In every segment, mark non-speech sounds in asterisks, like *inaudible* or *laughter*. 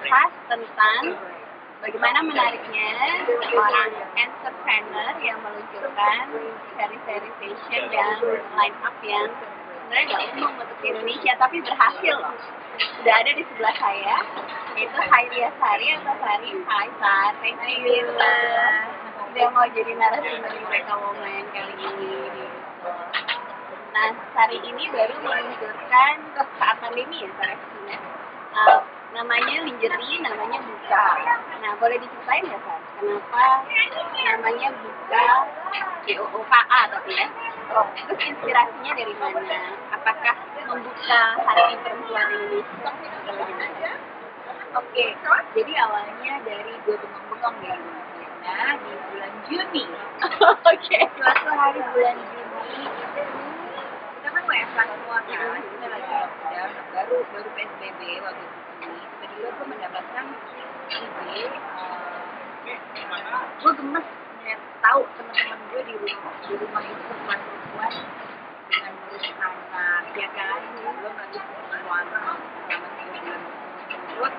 membahas tentang bagaimana menariknya seorang entrepreneur yang meluncurkan seri-seri fashion dan line up yang sebenarnya nggak umum untuk di Indonesia, tapi berhasil loh. Sudah ada di sebelah saya, yaitu Hairia Sari atau Sari. Hai Sari, Gila. Sudah mau jadi narasumber di Mereka Woman kali ini. Nah, Sari ini baru meluncurkan saat pandemi ya koleksinya. Uh, namanya lingerie, namanya buka. Nah, boleh diceritain nggak Sar? Kenapa namanya buka B-O-O-K-A tapi ya? Oh, terus inspirasinya dari mana? Apakah membuka hati perempuan Indonesia atau bagaimana? Oke, jadi awalnya dari gue bengong-bengong ya. Nah, di bulan Juni, *laughs* Oke. suatu hari bulan Juni itu kita kan WFH semua kan, kita lagi baru baru PSBB waktu itu gue mendapatkan ide, uh, gue gemes ngeliat tahu teman-teman gue di rumah di rumah itu perempuan-perempuan dengan ngurus anak, ya kan? Belum lagi perempuan selama tiga bulan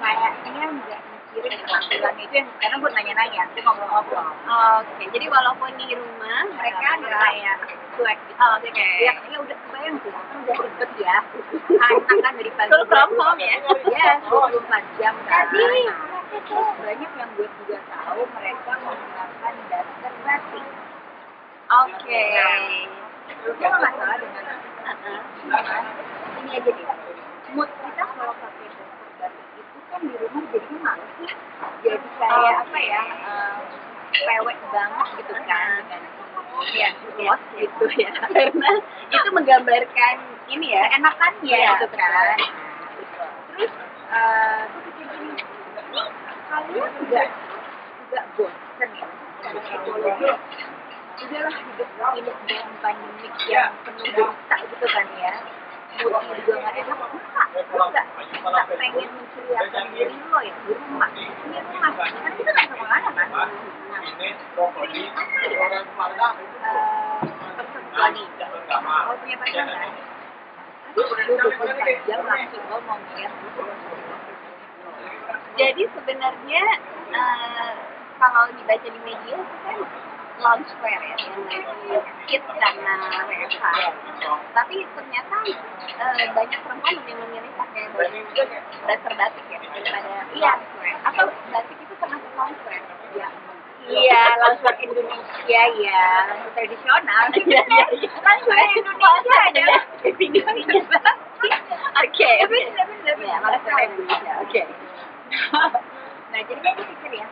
kayaknya nggak mikirin penampilannya itu yang karena gue nanya-nanya, gue ngobrol-ngobrol. Oke, jadi walaupun di rumah mereka nggak nggak kayak cuek gitu. Oh, oke. Ya, ya udah kebayang tuh, kan udah ribet ya. Anak kan dari pagi. Full from home ya? Iya, 24 jam kan. Terus banyak yang gue juga tahu mereka menggunakan daster batik. Oke. Gue nggak salah dengan Uh-uh. Cuman, ini aja deh. Mood kita kalau pakai itu kan di rumah jadinya males ya. Jadi kayak Oh. apa ya? eh, pewek banget gitu kan dengan Iya, clothes gitu ya. *laughs* Karena itu menggambarkan ini ya, enakannya Iya, gitu kan. Terus gue pikir gini, kalian nggak nggak bosan ya dari psikologi? Udahlah hidup ini dengan pandemik yang penuh derita gitu kan ya. Juga nggak nggak nggak pengen diri lo ya di rumah. Ini rumah, karena kita nggak kan. Persetujuan itu. Kalau punya pasangan, Aduh, lu 24 jam laki lo mau ngeliat Jadi sebenarnya eh, kalau dibaca di media itu kan loungewear ya yang hit karena WFH. Tapi ternyata eh, banyak perempuan lebih memilih pakai baju dasar batik ya daripada Iya. Atau batik itu termasuk loungewear? ya iya langsung Indonesia ya langsung tradisional *laughs* Iya, iya, iya. langsung Indonesia adalah definisinya Oke. tapi tapi tapi Ya, langsung Indonesia. Oke. *laughs* nah jadi gue pikir ya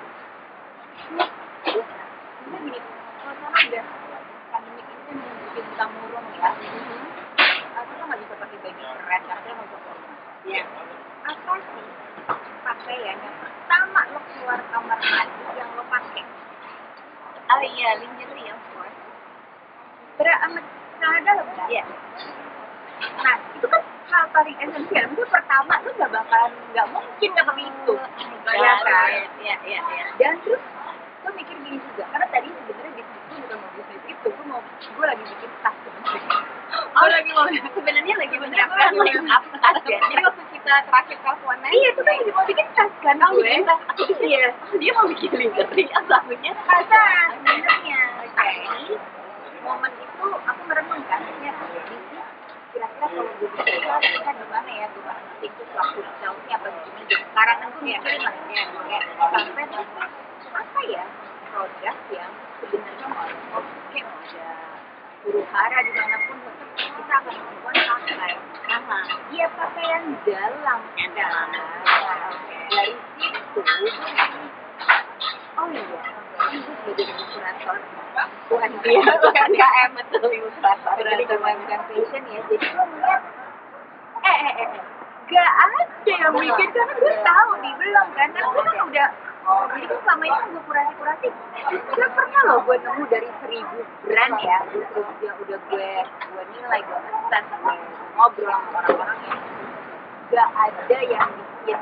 kita gini kalau sekarang udah pandemi ini kan bikin kita murung ya Uh, kita nggak bisa pakai baju keren karena kita nggak bisa keluar rumah. Ya. apa sih pakaian yang pertama lo keluar kamar mandi yang lo pakai Oh iya, lingerie of course. bra sama celana dalam kan? Iya. Nah, itu kan hal paling esensial. Itu pertama lu nggak bakalan nggak mungkin nggak pakai itu, ya kan? Iya, iya, iya. Dan terus gue mikir gini juga, karena tadi sebenarnya bisnis gue bukan mau bisnis itu, gue mau gue lagi bikin tas sebenarnya. Oh, lagi mau sebenarnya lagi line lagi up tas ya. Jadi waktu kita terakhir teleponan, Iya, itu kan lagi mau bikin tas kan Oh, gue. bikin tas. Iya. dia mau bikin lingerie atau akunya Tasan sebenarnya. Tapi momen itu aku merenung kan, ya bisnis kira-kira kalau gue bisa bisa gimana ya gue nanti itu pelaku salesnya apa gimana gitu. Sekarang kan gue mikirin lah ya, kayak sampai apa ya produk yang sebenarnya pakai mau ada huru hara di mana pun tetap kita akan perempuan pakai. Aha. Iya pakaian dalam kan. Dari situ oh iya, ini sebagai ilustrator bukan Iya, bukan KM betul ilustrator. jadi bukan bukan fashion ya jadi gue melihat eh eh eh eh, gak ada yang bikin karena gue tahu nih belum kan karena gue kan udah jadi kan selama ini gue kurasi-kurasi gak pernah loh gue nemu dari seribu brand ya yang udah gue gue nilai gue assess gue ngobrol sama orang-orang yang gak ada yang bikin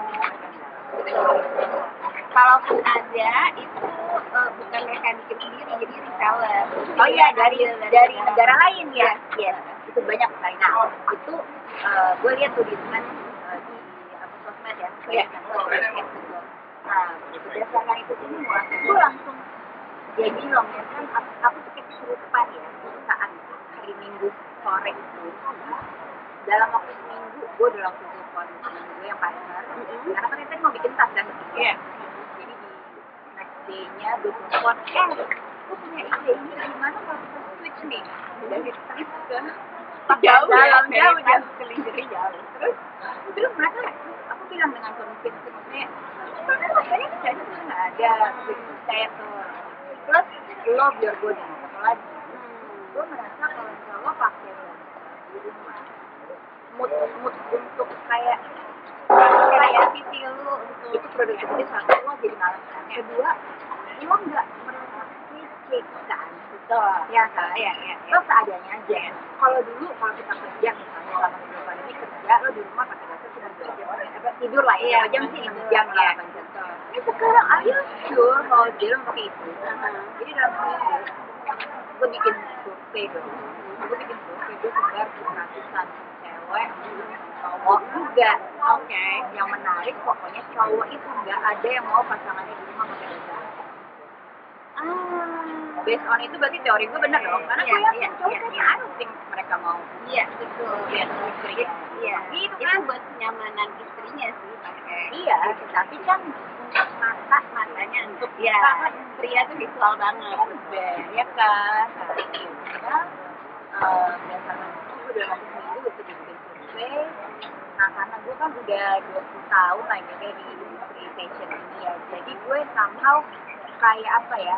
Kalaupun ada, itu eh, bukan mereka bikin sendiri, jadi reseller. Oh iya dari dari negara lain ya. Iya. Itu banyak sekali. Nah itu eh, gue lihat tuh di teman eh, di apa sosmed ya Iya. Gitu nah berdasarkan itu semua gue langsung jadi long ya kan? Aku, tuh kayak kesurupan ya saat hari minggu sore itu dalam waktu seminggu gue udah langsung telepon temen gue yang partner Mhm. karena kan kita mau bikin tas dan bertiga Iya. jadi di next day-nya gue telepon eh gue punya ide ini gimana kalau kita switch nih? Dari tas ke Jauh ya, dalam jauh jauh ke lingerie jauh. terus terus mereka aku bilang dengan convince maksudnya "Enggak, kayaknya kerjanya tuh nggak ada gitu kayak tuh. Plus love your body apa lagi. Gue merasa kalau misalnya lo pakai di rumah mood mood untuk kayak Kayak visi lu untuk itu produktivitas satu lo jadi malas kedua lo nggak merasa kece kan betul. ya kan Iya, iya, iya. lo seadanya aja kalau dulu kalau kita kerja misalnya selama sebelum pandemi kerja lo di rumah pakai dasar cuma dua jam tidur lah ya jam sih enam jam lah jam ini sekarang ayo sure kalau dia lo pakai itu jadi dalam seminggu gue bikin survei dong gue bikin survei gue sebar ratusan cewek cowok juga Oke. yang menarik pokoknya cowok itu nggak ada yang mau pasangannya di rumah pakai dasar Ah. based on itu berarti teori gue bener dong karena Iya, gue yakin iya, cowok iya, kayaknya I don't think mereka mau Iya, betul. lihat istri Iya. Gitu Itu kan. buat kenyamanan istrinya sih pakai. iya tapi kan untuk mata matanya untuk ya pria tuh visual banget. ember ya kan berdasarkan gue udah seminggu survei nah karena gue kan udah 20 tahun lah ya kayak di industri fashion ini ya jadi gue somehow kayak apa ya?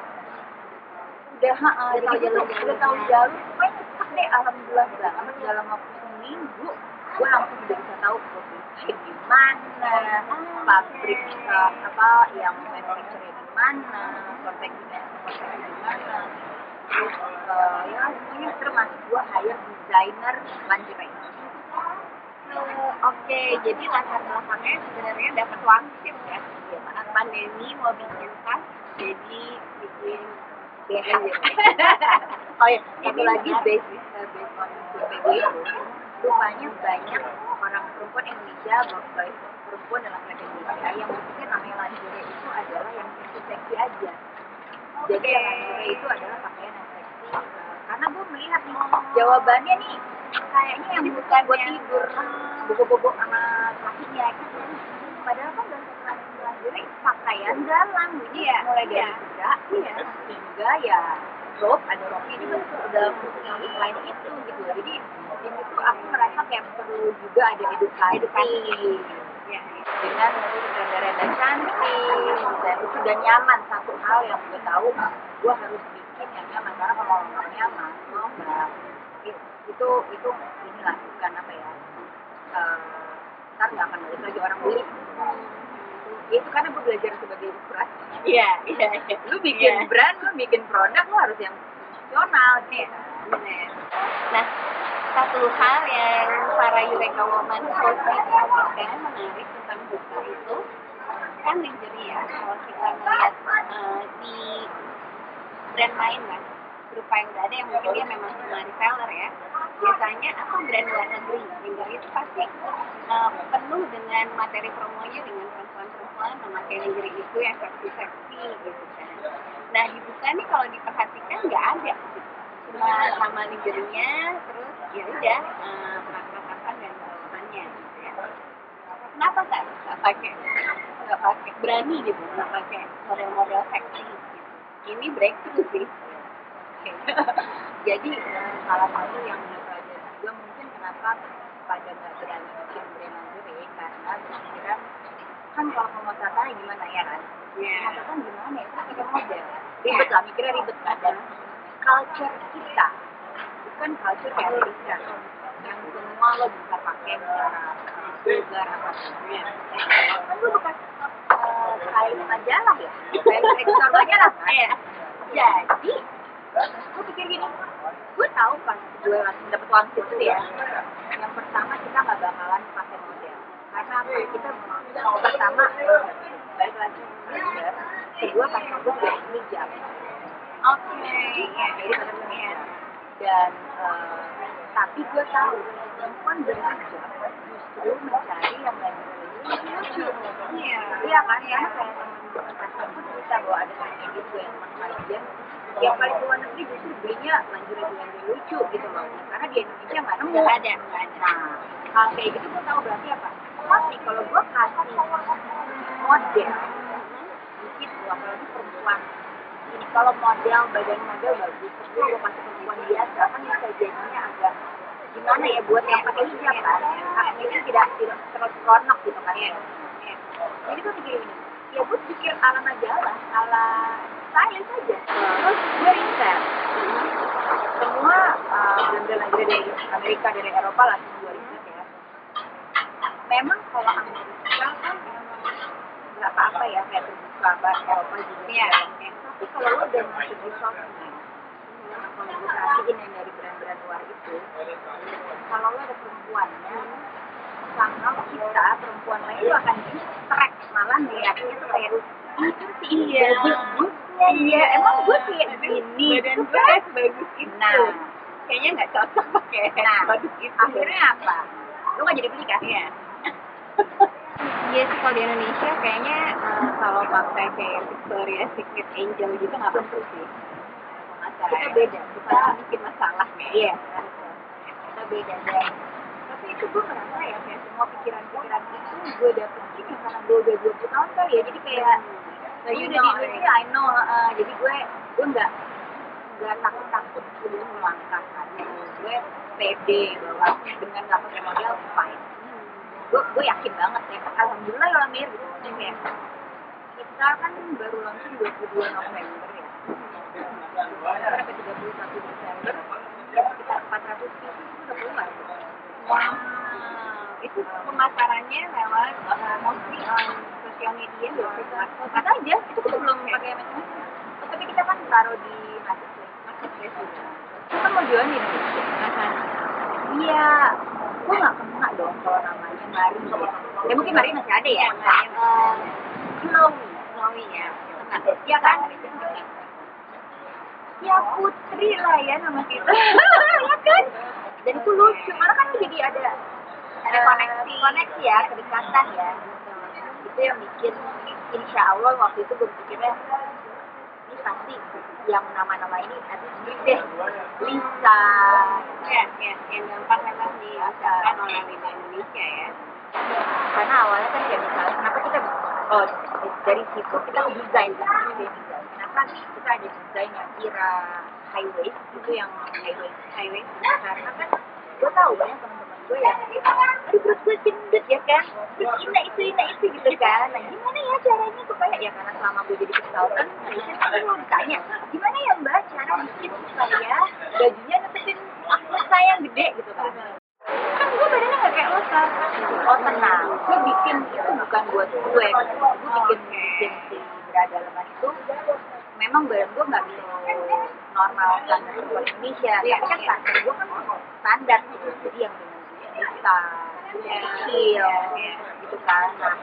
Udah ha, uh, Udah tahu jalur-jalurnya. udah tahu jalur pokoknya cepet deh alhamdulillah banget dalam waktu seminggu gue langsung udah bisa tahu produksi di mana pabrik eh, apa yang manufacturing di mana konteksnya konteksnya di mana. Terus eh, ya semuanya termasuk gue hire desainer lingerie Oke, jadi latar belakangnya sebenarnya dapat wangsit ya. Saat pandemi mau bikin tas, jadi bikin BH *laughs* oh ya satu lagi based uh, based on itu rupanya banyak orang perempuan Indonesia baik perempuan dalam laki Indonesia yang berpikir namanya lingerie itu adalah yang seksi-seksi aja. Jadi yang lingerie itu adalah pakaian yang seksi uh, karena gue melihat nih jawabannya nih kayaknya yang bukan buat tidur bobo-bobo sama kakinya gitu. Padahal kan pakaian dalam jadi Iya, mulai dari iya. bra Iya. hingga ya rob ada robnya juga udah fungsi lain itu gitu jadi di situ aku merasa kayak perlu juga ada edukasi, Edukasi. Ya, dengan renda-renda cantik dan itu dan nyaman satu hal yang gue tahu gue harus bikin yang nyaman karena kalau nggak nyaman nggak it- itu itu inilah bukan apa ya eh, ntar nggak akan balik lagi orang beli Ya, itu karena gue belajar sebagai ukuran Iya, iya, iya. lu bikin Iya. brand, lu bikin produk, lu harus yang profesional gitu. Iya, benar. Nah, satu hal yang para Eureka Woman Hostess perhatikan menarik tentang buku itu kan lingerie ya. Kalau kita melihat eh, di brand lain kan, berupa yang udah ada yang mungkin dia memang cuma reseller ya. Biasanya atau brand luar negeri, lingerie itu pasti eh, penuh dengan materi promonya dengan perempuan-perempuan memakai lingerie itu yang seksi-seksi gitu kan. Nah, bukan nih kalau diperhatikan nggak ada cuma nama lingernya terus ya udah eh, perangkat-perangkat dan bawahannya gitu ya. Kenapa nggak pakai nggak pakai berani gitu nggak pakai model-model seksi gitu. Ini breakthrough sih. *laughs* Jadi eh, salah satu yang gue pelajari juga mungkin kenapa pada nggak berani bikin brand lingerie karena berpikiran kan kalau pemasarannya gimana ya kan? Iya. Pemasaran gimana ya? Kan pakai model. Ribet lah, mikirnya ribet kan. Dan culture kita bukan culture kayak Amerika yang semua lo bisa pakai secara eh, vulgar apa kan gue bukan eh, kain majalah ya kain editor majalah kan Iya. jadi gue pikir gini gue tahu pas gue langsung dapet wangsit itu ya yang pertama kita nggak bakalan pakai model karena apa kita pertama balik lagi kedua pakai gue udah hijab Oke. Iya. jadi iya. dan eh, tapi gue tahu perempuan berhijab justru mencari yang lucu Iya. iya kan ya kayak pun cerita bahwa ada temannya gitu yang teman kajian yang paling luar negeri justru belinya lanjut-lanjut lucu gitu loh. Karena di Indonesia nggak nemu. Nggak ada, nggak ada. nah hal kayak gitu gue tahu berarti apa? Pasti kalau gue kasih model dikit gue apalagi perempuan. Ini kalau model badan model bagus terus gue kasih perempuan biasa kan bisa jadinya agak gimana ya buat yang pakai hijab kan? Ini tidak tidak terlalu seronok gitu kan. Ya jadi gue pikir ini ya gue pikir ala majalah ala stylist aja. Terus gue riset semua uh, brand-brand akhirnya dari Amerika dari Eropa lah gue riset ya. Memang kalau Amerika kan memang nggak apa-apa ya kayak terbuka bah Eropa juga Iya. tapi kalau lo udah masuk di sosmed kalau gue perhatiin yang dari brand-brand luar itu kalau lo ada perempuannya sama kita perempuan lain itu akan distrek malah ngeliatnya tuh kayak itu sih Iya. bagus iya emang gue kayak gini Badan gue kan? bagus itu. nah Kayaknya nggak cocok pakai nah produk itu. akhirnya apa lu gak jadi beli kan Iya. Iya sih kalau di Indonesia kayaknya eh, kalau pakai kayak Victoria Secret Angel gitu nggak masuk sih. Masalah kita ya. beda Kita bikin masalah nih. Iya, kita beda dan tapi itu gue merasa ya kayak semua pikiran-pikiran itu gue dapetin ya karena gue udah 20 tahun kali ya. Jadi kayak you udah know di. Indonesia I know uh, jadi gue gue nggak nggak takut takut sebelum melangkah kan gue pede bahwa dengan nggak pakai modal fine. Gue gue yakin banget ya. Alhamdulillah ya Mir gitu. Kayak kita kan baru launching 22 November ya. Sampai 31 Desember. Ya sekitar 400 pieces itu udah keluar Wow. Itu pemasarannya lewat eh, mostly on social media ya. Kita aja, itu kita belum pakai. Oh, tapi kita kan taruh di marketplace. marketplace juga. Kita mau jual. Aha. Iya, gue nggak kena dong kalau namanya Mari. Ya mungkin Mari masih ada ya. Iya, Mari. Eh, Chloe. Chloe ya. Iya kan? Ya Putri lah ya nama kita. *laughs* Iya kan? Dan itu lucu, karena kan jadi ada Ada koneksi. koneksi ya, kedekatan ya. Itu yang bikin insya Allah waktu itu gue pikirnya ini pasti yang nama-nama ini ada deh Lisa Ya, ya, yang gampang memang diucapkan oleh lidah Indonesia ya. karena awalnya kan kayak misalnya kenapa kita oh dari situ kita desain desain kenapa kita ada desain yang kira high waist itu yang high waist high waist karena kan. Gue tahu banyak teman-teman gue yang aduh perut gue gendut ya kan. Terus ina itu ina itu gitu kan. Nah gimana ya caranya supaya ya karena selama gue jadi consultant fashion aku mau ditanya gimana ya mbak cara bikin supaya bajunya nutupin akhlak saya gede? Gitu kan. Kan gue badannya gak kayak lo kan oh tenang. Gue bikin itu bukan buat gue. Gue bikin bikin si beragalaman itu memang badan gue gak bisa normal standar perempuan Indonesia. Iya, tapi kan iya. standar gue kan standar gitu. Jadi yang bisa Iya, kecil iya. gitu kan. Nah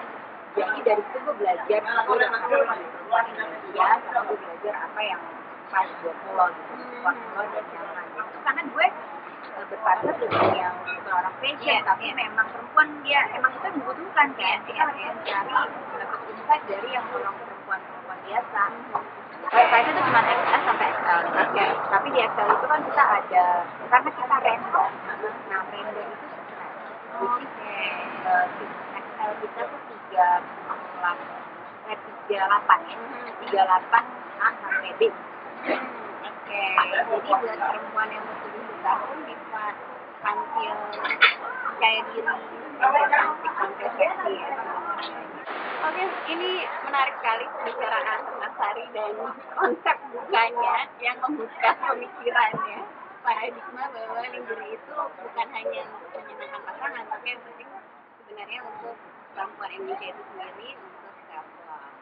jadi dari situ gue belajar gue udah kenal sama perempuan Indonesia karena gue belajar apa yang pas buat lo gitu. Buat lo dan gitu. karena gue eh, berpartner dengan yang bukan orang fashion Iya, tapi iya. memang perempuan dia emang itu yang dibutuhkan kan kita harus mencari dapat insight dari yang orang perempuan perempuan biasa Kayak itu tuh cuma XS sampai XL Oke. tapi di XL itu kan kita ada karena kita random nah random itu which is eh, XL kita tuh tiga delapan eh tiga delapan ya. Tiga delapan A sampai B. Oke, jadi buat perempuan yang bertubuh besar pun bisa tampil percaya diri, Oke, ini menarik sekali pembicaraan Mas Sari dan konsep bukanya yang membuka pemikirannya paradigma bahwa lingerie itu bukan hanya untuk menyenangkan pasangan, tapi yang penting sebenarnya untuk perempuan Indonesia itu sendiri untuk self love.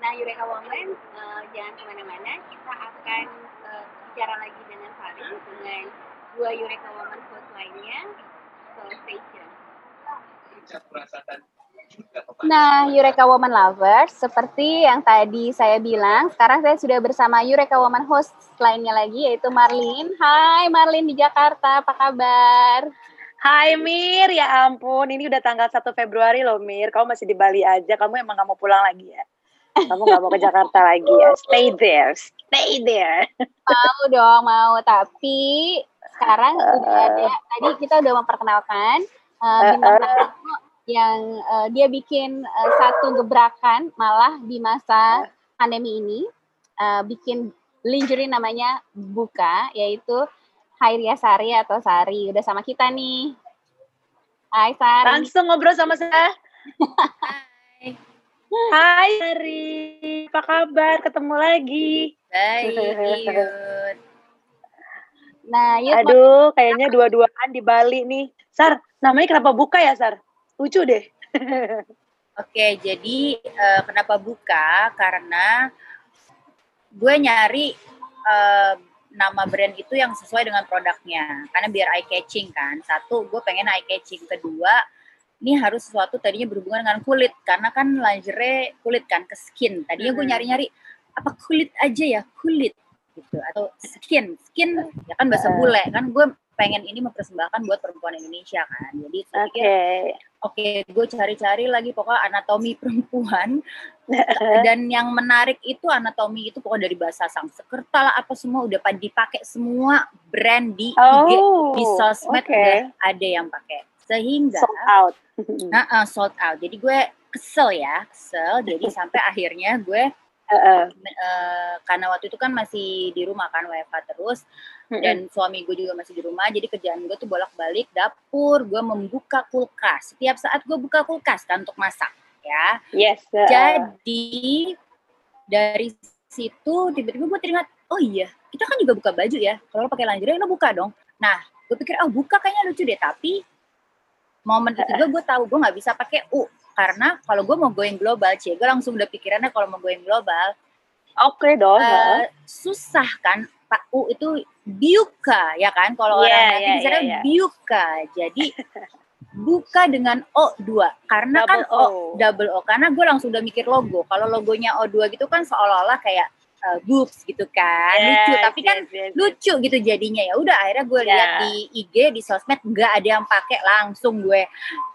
Nah, Eureka Woman, eh, jangan ke mana-mana, kita akan eh, bicara lagi dengan Sari dengan dua Eureka Woman quote lainnya. So, stay tuned. Nah, Eureka Woman Lovers, seperti yang tadi saya bilang, sekarang saya sudah bersama Eureka Woman host lainnya lagi, yaitu Marlin. Hai Marlin di Jakarta, apa kabar? Hai Mir, ya ampun, ini udah tanggal 1 Februari loh Mir, kamu masih di Bali aja, kamu emang gak mau pulang lagi ya? Kamu gak mau ke Jakarta *laughs* lagi ya? Stay there, stay there. Mau dong, mau. Tapi sekarang *laughs* udah ada, tadi kita udah memperkenalkan uh, bintang tamu yang uh, dia bikin uh, satu gebrakan malah di masa pandemi ini uh, bikin lingerie namanya Buka yaitu Hairia Sari atau Sari udah sama kita nih. Hai Sari. Langsung ngobrol sama saya. Hai. Hai Sari, apa kabar? Ketemu lagi. Baik, Nah, Yud, Aduh, kayaknya dua-duaan di Bali nih. Sar, namanya kenapa buka ya, Sar? lucu deh. *laughs* Oke, jadi uh, kenapa buka? Karena gue nyari uh, nama brand itu yang sesuai dengan produknya. Karena biar eye catching kan. Satu, gue pengen eye catching. Kedua, ini harus sesuatu tadinya berhubungan dengan kulit. Karena kan lingerie kulit kan, ke skin. Tadinya gue nyari-nyari, apa kulit aja ya? Kulit gitu atau skin skin ya kan bahasa bule kan gue pengen ini mempersembahkan buat perempuan Indonesia kan. Jadi oke, okay. oke, okay, gue cari-cari lagi pokoknya anatomi *laughs* perempuan *laughs* dan yang menarik itu anatomi itu pokoknya dari bahasa sang sekerta apa semua udah dipakai semua brand di oh, IG di sosmed okay. udah ada yang pakai sehingga sold out. *laughs* uh, uh, sold out. Jadi gue kesel ya, kesel. Jadi sampai akhirnya gue uh, uh, karena waktu itu kan masih di rumah kan WFH terus. Dan suami gue juga masih di rumah jadi kerjaan gue tuh bolak-balik dapur. Gue membuka kulkas. Setiap saat gue buka kulkas kan untuk masak ya. Yes uh. jadi dari situ tiba-tiba gue teringat oh iya kita kan juga buka baju ya. Kalau pakai lingerie lo buka dong. Nah gue pikir oh buka kayaknya lucu deh. Tapi momen itu juga gue tahu gue nggak bisa pakai u karena kalau gue mau going global cie gue langsung udah pikirannya kalau mau going global oke okay dong uh, susah kan? Pak U itu biuka ya kan? Kalau yeah, orang nanti yeah, yeah, yeah. biuka. Jadi buka dengan O 2 karena double kan O. o double O. Karena gue langsung udah mikir logo. Kalau logonya O 2 gitu kan seolah-olah kayak uh, boobs gitu kan. Yes, lucu tapi kan yes, yes, lucu gitu jadinya. Ya udah akhirnya gue yeah. lihat di IG di sosmed nggak ada yang pakai. Langsung gue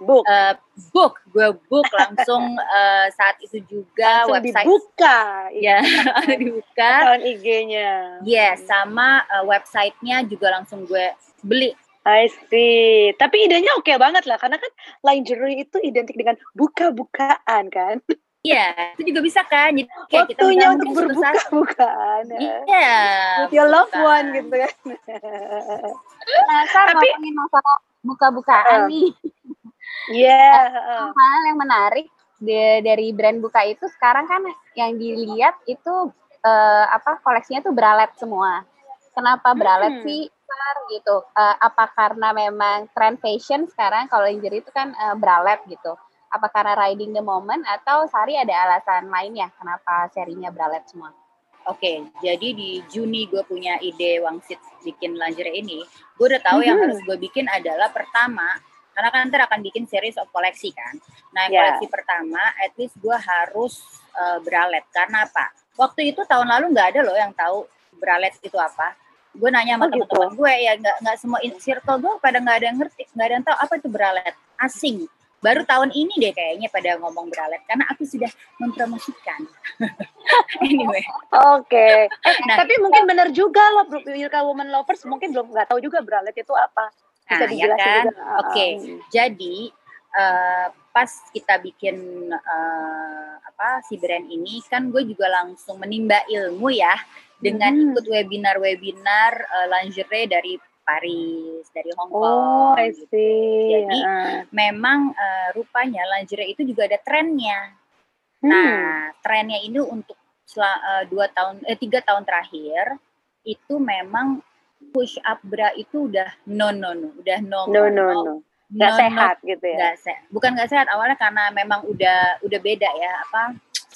book. uh, book. Gue book langsung uh, *laughs* saat itu juga langsung website dibuka ya *laughs* dibuka. Akun IG-nya yes sama uh, websitenya juga langsung gue beli. I see. Tapi idenya oke okay banget lah, karena kan lingerie itu identik dengan buka-bukaan kan. *laughs* Iya, itu juga bisa kan. Jadi kayak Waktunya kita untuk berbuka-bukaan. Iya. With your loved one gitu kan. Nah, Tapi ngomongin masalah buka-bukaan uh, nih. Iya. *laughs* Yeah. Hal yang menarik dari brand buka itu sekarang kan yang dilihat itu uh, apa koleksinya tuh bralet semua. Kenapa bralet hmm. sih? gitu. Uh, apa karena memang trend fashion sekarang kalau lingerie itu kan uh, bralet gitu apa karena riding the moment atau Sari ada alasan lainnya kenapa serinya Bralet semua? Oke, okay, jadi di Juni gue punya ide wangsit bikin lingerie ini. Gue udah tahu mm -hmm. yang harus gue bikin adalah pertama, karena kan ntar akan bikin series of koleksi kan. Nah, yeah. koleksi pertama, at least gue harus uh, bralet. Karena apa? Waktu itu tahun lalu nggak ada loh yang tahu bralet itu apa. Gue nanya sama oh, gitu? teman-teman gue ya nggak nggak semua in circle gue pada nggak ada yang ngerti, nggak ada yang tahu apa itu bralet. Asing baru tahun ini deh kayaknya pada ngomong beralet karena aku sudah mempromosikan. *laughs* anyway. Oke. Okay. Eh, nah, tapi mungkin benar juga loh Yurka Woman Lovers mungkin belum nggak tahu juga beralet itu apa. Bisa nah, ya kan? Oke. Okay. Hmm. Jadi uh, pas kita bikin uh, apa si brand ini kan gue juga langsung menimba ilmu ya dengan hmm. ikut webinar-webinar uh, lingerie dari Paris, dari Hong Kong. Oh, I gitu. Jadi uh. memang uh, rupanya lingerie itu juga ada trennya. Hmm. Nah, trennya ini untuk uh, dua tahun, eh tiga tahun terakhir itu memang push up bra itu udah no no no, udah no no no no. Gak no, sehat no, gitu ya? Gak se bukan gak sehat awalnya karena memang udah udah beda ya apa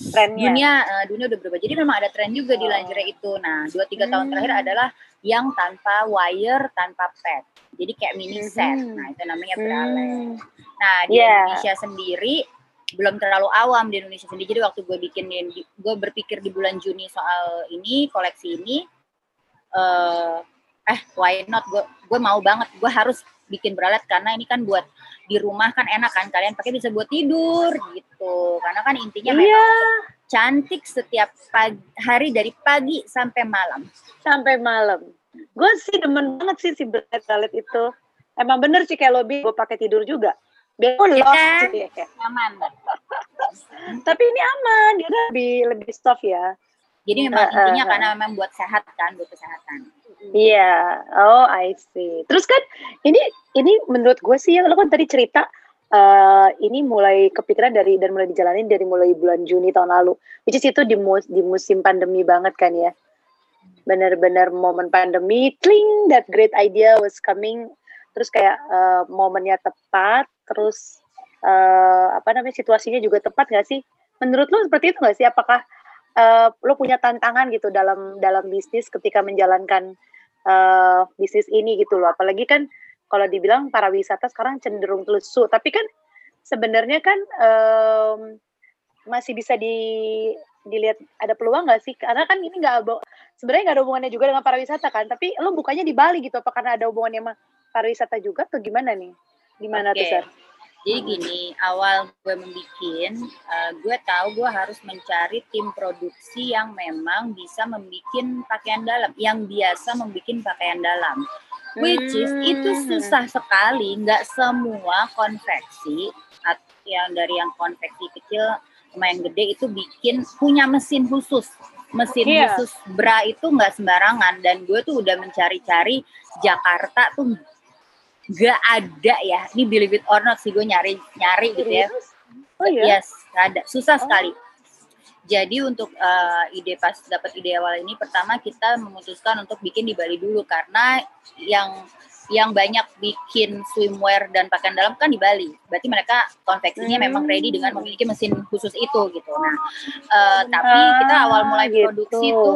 trennya. Dunia uh, dunia udah berubah. Jadi memang ada tren juga oh. di lingerie itu. Nah, dua tiga hmm. tahun terakhir adalah yang tanpa wire, tanpa pad. Jadi kayak mini set. Hmm. Nah, itu namanya bralette. Hmm. Nah, di yeah. Indonesia sendiri belum terlalu awam di Indonesia sendiri. Jadi waktu gue bikin gue berpikir di bulan Juni soal ini koleksi ini, uh, eh why not gue gue mau banget gue harus bikin beralat karena ini kan buat di rumah kan enak kan kalian pakai bisa buat tidur gitu karena kan intinya Iya. memang cantik setiap pagi, hari dari pagi sampai malam. sampai malam. Gue sih demen banget sih si Black Ballet itu. Emang bener sih kayak lobby gue pakai tidur juga. Biar gue Iya lost kan? sih. Nyaman. *laughs* Tapi ini aman, dia lebih lebih soft ya. Jadi memang Uh, uh, intinya uh. karena memang buat sehat kan, buat kesehatan. Iya, oh I see. Terus kan ini ini menurut gue sih ya lo kan tadi cerita eh, ini mulai kepikiran dari dan mulai dijalanin dari mulai bulan Juni tahun lalu, which is itu di mus di musim pandemi banget kan ya. Benar-benar momen pandemi, cling that great idea was coming. Terus kayak eh, momennya tepat, terus eh, apa namanya situasinya juga tepat gak sih? Menurut lo seperti itu gak sih? Apakah eh, lo punya tantangan gitu dalam dalam bisnis ketika menjalankan eh, bisnis ini gitu loh. Apalagi kan kalau dibilang para wisata sekarang cenderung lesu, tapi kan sebenarnya kan em, masih bisa di dilihat ada peluang nggak sih? Karena kan ini nggak sebenarnya nggak ada hubungannya juga dengan para wisata kan, tapi lo bukannya di Bali gitu, apa karena ada hubungannya sama para wisata juga atau gimana nih? Gimana tuh Oke. Sar? Jadi gini, awal gue membikin, eh, gue tahu gue harus mencari tim produksi yang memang bisa membuat pakaian dalam, yang biasa membuat pakaian dalam. Which is itu Hmm. susah sekali, nggak semua konveksi yang dari yang konveksi kecil yang gede itu bikin punya mesin khusus. Mesin Iya. khusus bra itu nggak sembarangan dan gue tuh udah mencari-cari Jakarta tuh nggak ada ya. Ini believe it or not sih gue nyari nyari gitu ya. Oh iya. Yes, ada. Susah Oh. sekali. Jadi untuk eh, ide pas dapat ide awal ini pertama kita memutuskan untuk bikin di Bali dulu karena yang yang banyak bikin swimwear dan pakaian dalam kan di Bali. Berarti mereka konveksinya Hmm. memang ready dengan memiliki mesin khusus itu gitu. Nah, eh, tapi kita awal mulai Ah, gitu. produksi itu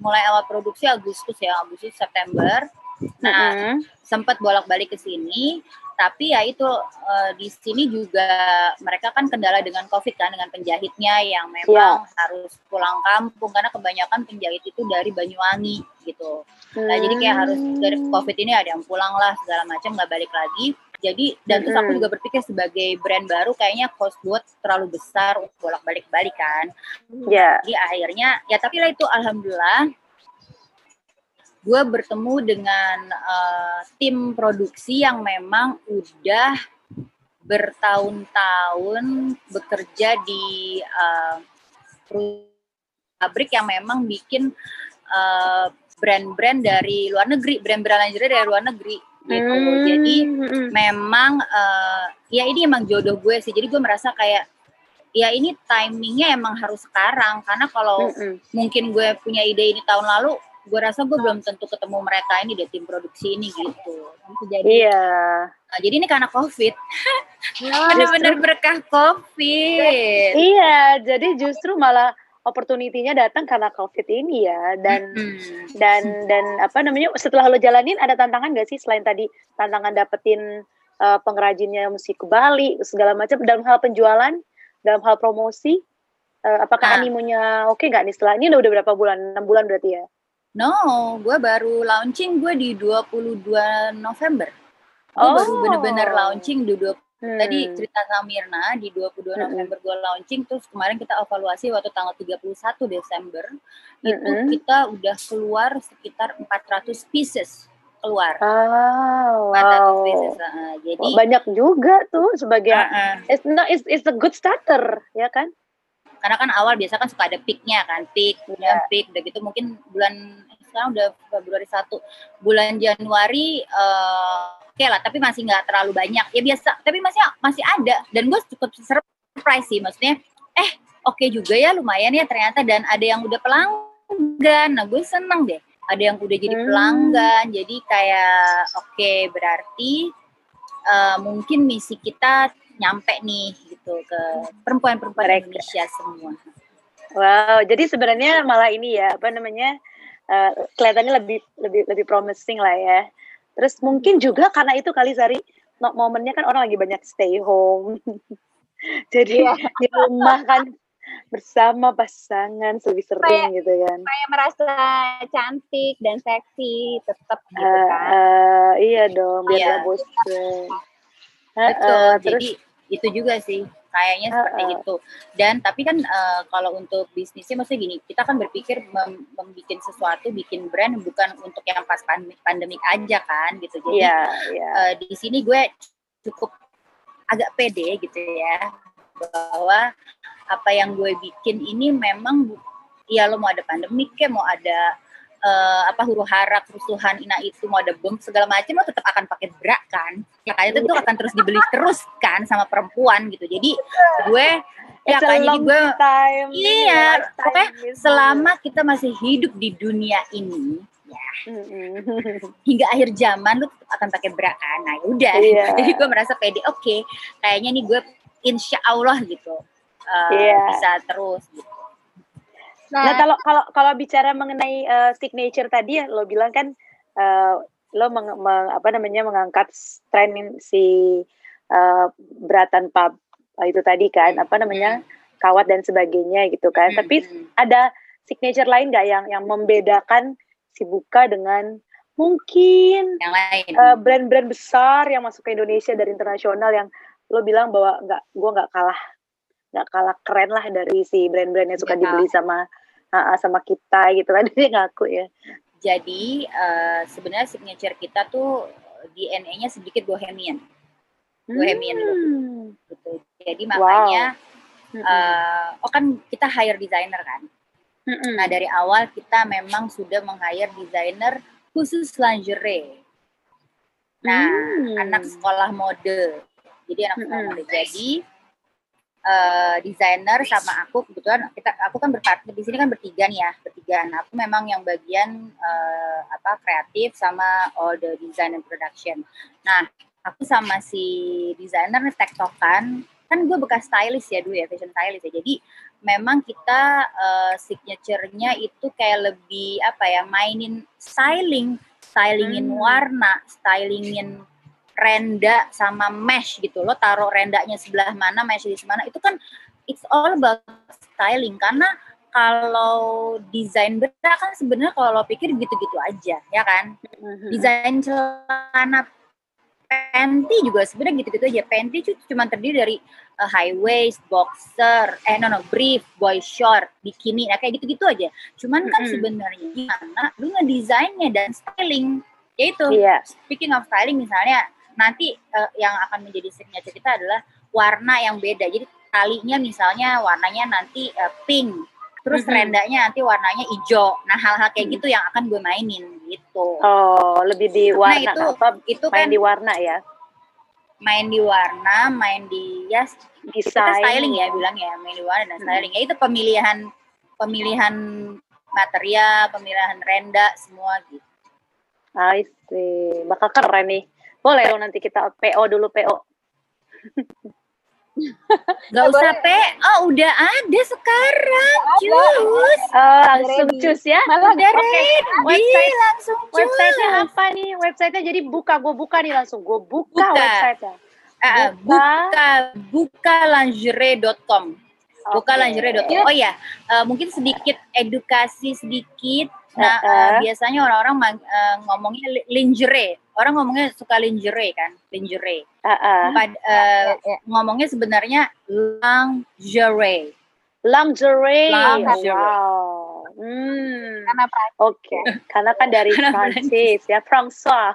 mulai awal produksi Agustus ya, Agustus September. Nah, Mm-mm. sempat bolak-balik ke sini, tapi ya itu eh, di sini juga mereka kan kendala dengan COVID kan dengan penjahitnya yang memang harus pulang kampung karena kebanyakan penjahit itu dari Banyuwangi gitu. Nah, jadi kayak harus dari Hmm. COVID ini ada yang pulang lah segala macam nggak balik lagi. Jadi dan terus aku juga berpikir sebagai brand baru kayaknya cost buat terlalu besar untuk bolak-balik balik kan. Ya. Jadi akhirnya ya tapi lah itu alhamdulillah gue bertemu dengan eh, tim produksi yang memang udah bertahun-tahun bekerja di perusahaan pabrik yang memang bikin eh, brand-brand dari luar negeri, brand-brand lingerie dari luar negeri gitu. Hmm. Jadi Mm-mm. memang eh, ya ini emang jodoh gue sih. Jadi gue merasa kayak ya ini timingnya emang harus sekarang karena kalau Mm-mm. mungkin gue punya ide ini tahun lalu, gue rasa gue belum tentu ketemu mereka ini deh tim produksi ini gitu. Jadi, Iya. nah, jadi ini karena COVID, *laughs* Ya, benar-benar berkah COVID. Iya, jadi justru malah opportunity-nya datang karena COVID ini ya. Dan Hmm. dan dan apa namanya setelah lo jalanin ada tantangan gak sih selain tadi tantangan dapetin uh, pengrajinnya mesti ke Bali segala macam dalam hal penjualan, dalam hal promosi, uh, apakah Ah. animonya oke nggak nih setelah ini udah, udah berapa bulan? 6 bulan berarti ya? No, gue baru launching gue di 22 November. Gue Oh. baru bener-bener launching di 20 Hmm. Tadi cerita sama Mirna di 22 Mm-mm. November gue launching terus kemarin kita evaluasi waktu tanggal 31 Desember itu Mm-mm. kita udah keluar sekitar 400 pieces keluar. 400 wow. pieces. Heeh, jadi banyak juga tuh sebagai heeh. it's, no, it's, it's a good starter ya kan? Karena kan awal biasa kan suka ada peaknya kan peak Iya. kemudian peak udah gitu. Mungkin bulan sekarang udah Februari 1 bulan Januari eh, oke lah tapi masih nggak terlalu banyak. Ya biasa tapi masih masih ada. Dan gue cukup surprise sih maksudnya eh oke juga ya lumayan ya ternyata. Dan ada yang udah pelanggan. Nah gue seneng deh ada yang udah jadi Hmm. pelanggan. Jadi kayak oke berarti eh, mungkin misi kita nyampe nih gitu ke perempuan-perempuan. Indonesia semua. Wow, jadi sebenarnya malah ini ya apa namanya eh, kelihatannya lebih lebih lebih promising lah ya. Terus mungkin juga karena itu kali Sari mo- momennya kan orang lagi banyak stay home. *laughs* Jadi Iya. di rumah kan bersama pasangan lebih sering gitu kan. Kayak merasa cantik dan seksi tetap gitu Eh, kan. eh, iya dong, biar Iya. nggak bosan. Betul. eh, terus Jadi itu juga sih kayaknya seperti Heeh. itu. Dan tapi kan eh, kalau untuk bisnisnya maksudnya gini, kita kan berpikir mem membikin sesuatu, bikin brand bukan untuk yang pas pandemik, pandemik aja kan gitu. Jadi iya, iya. eh, di sini gue cukup agak pede gitu ya bahwa apa yang gue bikin ini memang ya lo mau ada pandemik kayak mau ada eh, apa huru hara kerusuhan ina itu mau ada bom segala macam lo tetap akan pakai bra kan ya kan itu tuh akan terus dibeli terus kan sama perempuan gitu jadi gue ya It's kan jadi long gue time. Iya, pokoknya business. selama kita masih hidup di dunia ini Mm-mm. hingga akhir zaman lu tetap akan pakai bra kan nah udah Iya. *laughs* jadi gue merasa pede oke kayaknya nih gue insya Allah gitu uh, Iya. bisa terus gitu. Nah, kalau kalau kalau bicara mengenai eh, signature tadi ya lo bilang kan eh, lo meng, meng- apa namanya mengangkat tren si eh, berat tanpa itu tadi kan apa namanya kawat dan sebagainya gitu kan. Hmm, Tapi ada signature lain nggak yang yang membedakan si Buka dengan mungkin yang lain. eh, brand-brand besar yang masuk ke Indonesia dari internasional yang lo bilang bahwa nggak gue nggak kalah nggak kalah keren lah dari si brand-brand yang suka Nggak dibeli sama ah, sama kita gitu kan *laughs* dia ngaku ya jadi uh, sebenarnya signature kita tuh DNA-nya sedikit bohemian Bohemian. Hmm. gitu jadi Wow. makanya Mm-mm. uh, oh kan kita hire designer kan. Nah dari awal kita memang sudah meng-hire desainer khusus lingerie. Nah Hmm. anak sekolah mode, jadi anak sekolah mode. Jadi eh, desainer sama aku kebetulan kita aku kan berpartner di sini kan bertiga nih ya bertiga. Nah aku memang yang bagian eh, apa kreatif sama all the design and production. Nah aku sama si desainer tektokan kan gue bekas stylist ya dulu ya fashion stylist ya jadi memang kita eh, signature-nya itu kayak lebih apa ya mainin styling stylingin Hmm. warna stylingin renda sama mesh gitu lo taruh rendanya sebelah mana mesh di mana itu kan it's all about styling karena kalau desain bra kan sebenarnya kalau lo pikir gitu-gitu aja ya kan Mm-mm. desain celana panty juga sebenarnya gitu-gitu aja. Panty itu cuma terdiri dari uh, high waist, boxer, eh no no brief, boy short, bikini, nah kayak gitu-gitu aja. Cuman kan Mm-mm. sebenarnya gimana lu ngedesainnya dan styling. Yaitu Iya. speaking of styling misalnya nanti uh, yang akan menjadi signature kita adalah warna yang beda. Jadi talinya misalnya warnanya nanti uh, pink, terus Mhm. rendanya nanti warnanya hijau. Nah hal-hal kayak gitu yang akan gue mainin gitu. Oh, lebih di warna Nah, itu- apa? itu Main kan di warna ya. main di warna, main di ya kita Desain. styling ya bilang ya, main di warna dan Hmm. styling. Ya itu pemilihan pemilihan material, pemilihan renda semua gitu. I see. Bakal keren nih. Boleh dong nanti kita PO dulu PO. *laughs* Gak usah P, oh udah ada sekarang, cus. Eh, langsung cus ya. Malah Udah Oke, ready, website- langsung cus. Websitenya apa nih? Websitenya jadi buka, gue buka nih langsung. Gue buka, Buka. websitenya. Ah, buka buka lingerie.com. Buka Oke. lingerie.com. Oh ya, eh, mungkin sedikit edukasi sedikit. Nah, eh, biasanya orang-orang eh, ngomongnya li- lingerie. Orang ngomongnya suka lingerie kan, lingerie. Ah, ah. Pad- eh, Ya, ya. ngomongnya sebenarnya lingerie. Lingerie. Lingerie. Wow. Hmm. Karena pra- Oke. Karena kan dari Prancis ya, François.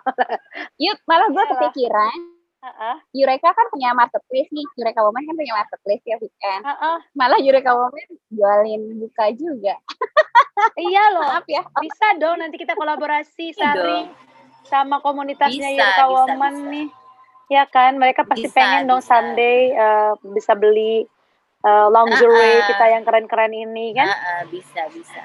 Yuk, malah gue Iyalah. kepikiran, ah. Eureka kan punya marketplace nih. Eureka Woman kan punya marketplace ya, weekend. Ah. Malah Eureka Woman jualin buka juga. Iya loh. *laughs* Maaf ya. Bisa dong nanti kita kolaborasi Iya Sari. Sama komunitasnya Bisa, Yurka bisa, Woman bisa. nih. Ya kan, mereka pasti Bisa, pengen dong bisa. Sunday eh, bisa beli eh, lingerie Ah, ah. kita yang keren-keren ini kan. Ah, ah, bisa, bisa.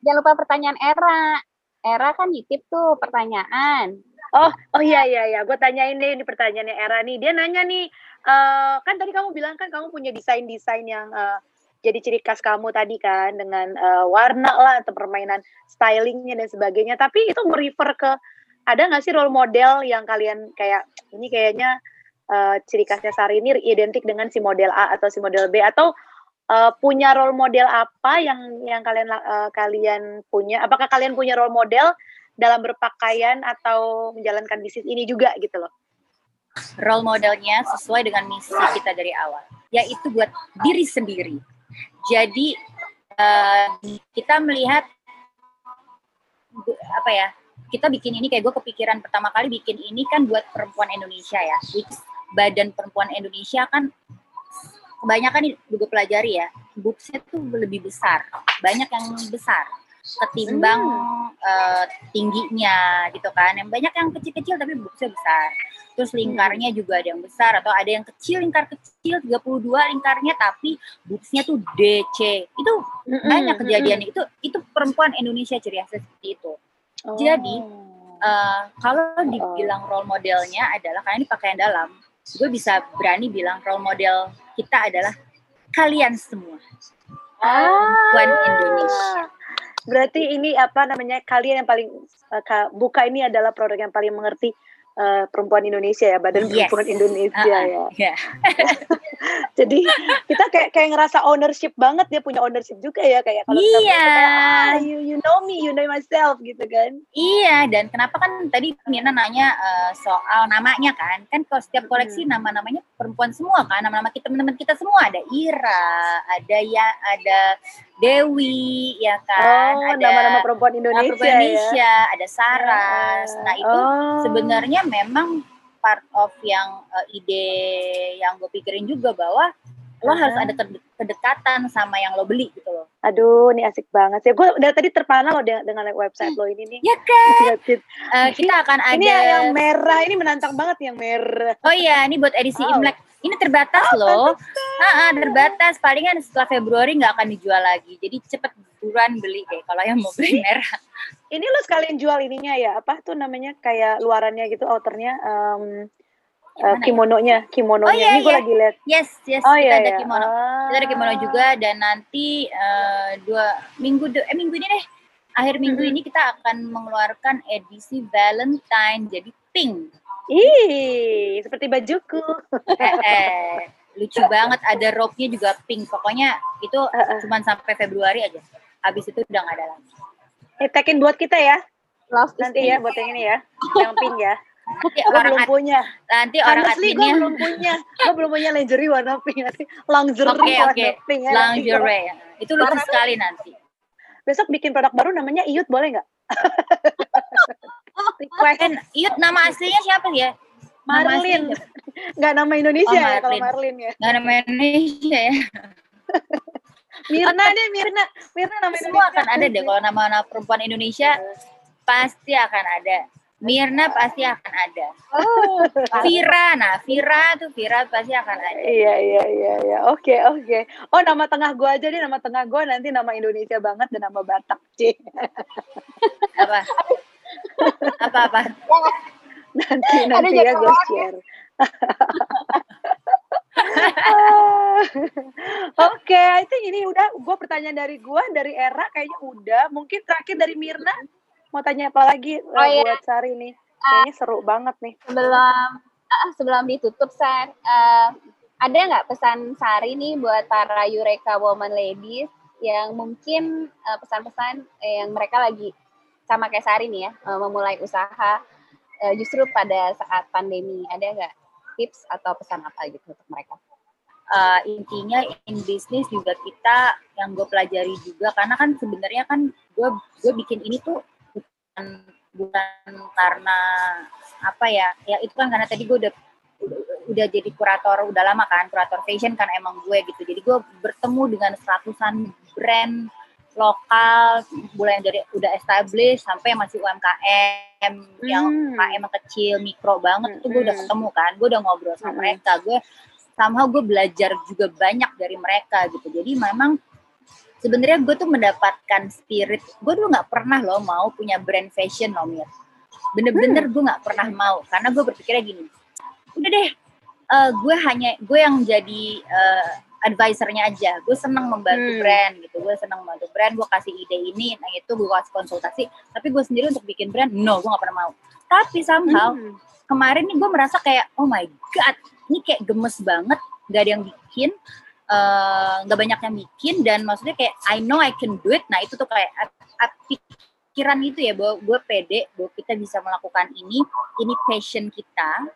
Jangan lupa pertanyaan Era. Era kan nitip tuh pertanyaan. Oh, oh iya iya iya, gue tanyain deh ini pertanyaannya Era nih. Dia nanya nih, eh, kan tadi kamu bilang kan kamu punya desain-desain yang eh, jadi ciri khas kamu tadi kan dengan eh, warna lah atau permainan stylingnya dan sebagainya. Tapi itu merefer ke ada nggak sih role model yang kalian kayak ini kayaknya uh, ciri khasnya Sari ini identik dengan si model A atau si model B atau uh, punya role model apa yang yang kalian uh, kalian punya? Apakah kalian punya role model dalam berpakaian atau menjalankan bisnis ini juga gitu loh? Role modelnya sesuai dengan misi kita dari awal, yaitu buat diri sendiri. Jadi uh, kita melihat apa ya kita bikin ini kayak gue kepikiran pertama kali bikin ini kan buat perempuan Indonesia ya badan perempuan Indonesia kan kebanyakan gue pelajari ya boobsnya tuh lebih besar banyak yang besar ketimbang hmm. uh, tingginya gitu kan yang banyak yang kecil-kecil tapi boobsnya besar terus hmm. lingkarnya hmm. juga ada yang besar atau ada yang kecil lingkar kecil 32 lingkarnya tapi boobsnya tuh DC itu hmm. banyak kejadian hmm. itu itu perempuan Indonesia khasnya seperti itu Oh. Jadi uh, kalau dibilang role modelnya adalah karena ini pakaian dalam, gue bisa berani bilang role model kita adalah kalian semua. Ah. Indonesia. Berarti ini apa namanya kalian yang paling uh, buka ini adalah produk yang paling mengerti uh, perempuan Indonesia ya, badan yes. perempuan Indonesia uh -uh. ya. Yeah. *laughs* Jadi kita kayak kayak ngerasa ownership banget dia punya ownership juga ya kayak kalau iya. kita kayak, ah, you you know me, you know myself gitu kan. Iya, dan kenapa kan tadi Mina nanya uh, soal namanya kan? Kan kalau setiap koleksi hmm. nama-namanya perempuan semua kan, nama-nama kita teman-teman kita semua ada Ira, ada ya ada Dewi ya kan oh, ada nama-nama perempuan Indonesia, perempuan Indonesia ya? ada Saras nah itu oh. sebenarnya memang part of yang uh, ide yang gue pikirin juga bahwa lo uh-huh. harus ada kedekatan sama yang lo beli gitu loh. Aduh, ini asik banget sih. Gue dari tadi terpana lo dengan, dengan website lo ini nih. Ya kan. uh, kita akan ada. Ini yang merah, ini menantang banget yang merah. Oh iya, ini buat edisi oh. Imlek. Ini terbatas oh, loh. Ah, terbatas. Palingan setelah Februari nggak akan dijual lagi. Jadi cepet buruan beli deh kalau yang mau beli merah. Ini lo sekalian jual ininya ya? Apa tuh namanya kayak luarannya gitu outernya? Um, uh, kimononya, kimononya. Oh, iya, ini gue iya. lagi lihat. Yes, yes. Oh, kita iya, ada iya. kimono. Ah. Kita ada kimono ah. juga dan nanti uh, dua minggu de eh minggu ini deh. Akhir minggu -hmm. ini kita akan mengeluarkan edisi Valentine jadi pink. Ih, seperti bajuku. eh, eh, lucu banget. Ada rope-nya juga pink. Pokoknya itu uh, uh. cuma sampai Februari aja. Habis itu udah nggak ada lagi. Eh, tekin buat kita ya. Love nanti ya buat yang ini ya. Yang pink ya. Nanti gue belum punya. Nanti orang Honestly, gue belum punya. Gue belum punya lingerie warna pink. Nanti lingerie okay, warna okay. pink. Ya, lingerie. Itu lucu sekali nanti. Besok bikin produk baru namanya Iut boleh nggak? *laughs* request. Kan, Iyut nama aslinya siapa ya? Marlin. Enggak nama Indonesia oh, ya kalau Marlin ya. Enggak nama Indonesia ya. *laughs* Mirna deh, Mirna. Mirna nama Semua Indonesia. akan ada deh kalau nama-nama perempuan Indonesia pasti akan ada. Mirna pasti akan ada. Oh, Vira, nah Vira tuh Vira pasti akan ada. Iya iya iya iya. Oke oke. Oh nama tengah gua aja nih nama tengah gua nanti nama Indonesia banget dan nama Batak C. Apa? *laughs* Apa-apa? *laughs* nanti nanti ya gue share. *laughs* Oke, okay, I think ini udah gue pertanyaan dari gue dari Era kayaknya udah. Mungkin terakhir dari Mirna mau tanya apa lagi oh, uh, iya. buat Sari nih? Kayaknya uh, seru banget nih. Sebelum uh, sebelum ditutup Sar, uh, ada nggak pesan Sari nih buat para Eureka Woman Ladies yang mungkin pesan-pesan uh, yang mereka lagi sama kayak Sari nih ya, uh, memulai usaha uh, justru pada saat pandemi. Ada nggak tips atau pesan apa gitu untuk mereka? Uh, intinya in business juga kita yang gue pelajari juga karena kan sebenarnya kan gue gue bikin ini tuh bukan bukan karena apa ya ya itu kan karena tadi gue udah udah jadi kurator udah lama kan kurator fashion kan emang gue gitu jadi gue bertemu dengan seratusan brand lokal mulai dari udah established sampai masih UMKM hmm. yang UMKM kecil mikro banget hmm. itu gue udah ketemu kan gue udah ngobrol sama hmm. mereka gue somehow gue belajar juga banyak dari mereka gitu jadi memang sebenarnya gue tuh mendapatkan spirit gue dulu nggak pernah loh mau punya brand fashion loh Mir bener-bener hmm. gue nggak pernah mau karena gue berpikirnya gini udah deh uh, gue hanya gue yang jadi uh, advisernya aja. Gue seneng membantu hmm. brand gitu. Gue seneng membantu brand gue kasih ide ini nah itu gue kasih konsultasi. Tapi gue sendiri untuk bikin brand no gue gak pernah mau. Tapi somehow hmm. kemarin nih gue merasa kayak oh my god ini kayak gemes banget. Nggak ada yang bikin eh, nggak uh, banyak yang bikin dan maksudnya kayak I know I can do it. Nah itu tuh kayak pikiran itu ya bahwa gue pede bahwa kita bisa melakukan ini. Ini passion kita.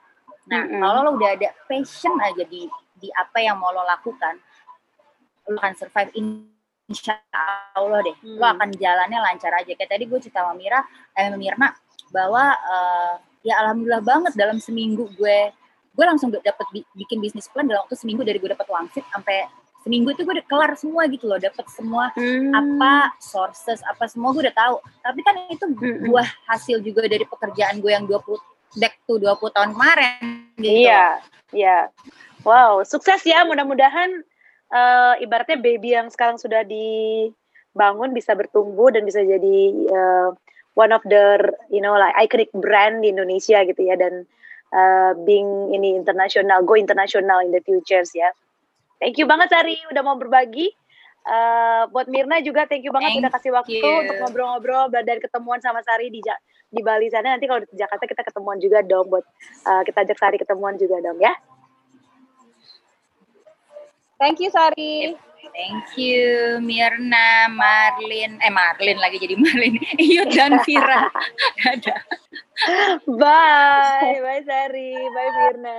Nah mm -hmm. kalau lo udah ada passion aja di di apa yang mau lo lakukan lo akan survive insya Allah deh hmm. lo akan jalannya lancar aja kayak tadi gue cerita sama Mira eh Mirna bahwa uh, ya alhamdulillah banget dalam seminggu gue gue langsung dapet bikin bisnis plan dalam waktu seminggu dari gue dapet wangsit sampai seminggu itu gue udah kelar semua gitu loh dapet semua hmm. apa sources apa semua gue udah tahu tapi kan itu hmm. buah hasil juga dari pekerjaan gue yang 20 back to 20 tahun kemarin gitu. iya iya wow sukses ya mudah-mudahan uh, ibaratnya baby yang sekarang sudah dibangun bisa bertumbuh dan bisa jadi uh, one of the you know like iconic brand di Indonesia gitu ya dan uh, being ini internasional go international in the futures ya. Thank you banget Sari udah mau berbagi. Uh, buat Mirna juga thank you banget thank udah kasih waktu you. untuk ngobrol-ngobrol dan ketemuan sama Sari di di Bali sana nanti kalau di Jakarta kita ketemuan juga dong buat uh, kita ajak Sari ketemuan juga dong ya. Thank you Sari. Thank you Mirna, Marlin, eh Marlin lagi jadi Marlin, *laughs* Iyut dan Vira. bye, *laughs* bye Sari, bye Mirna.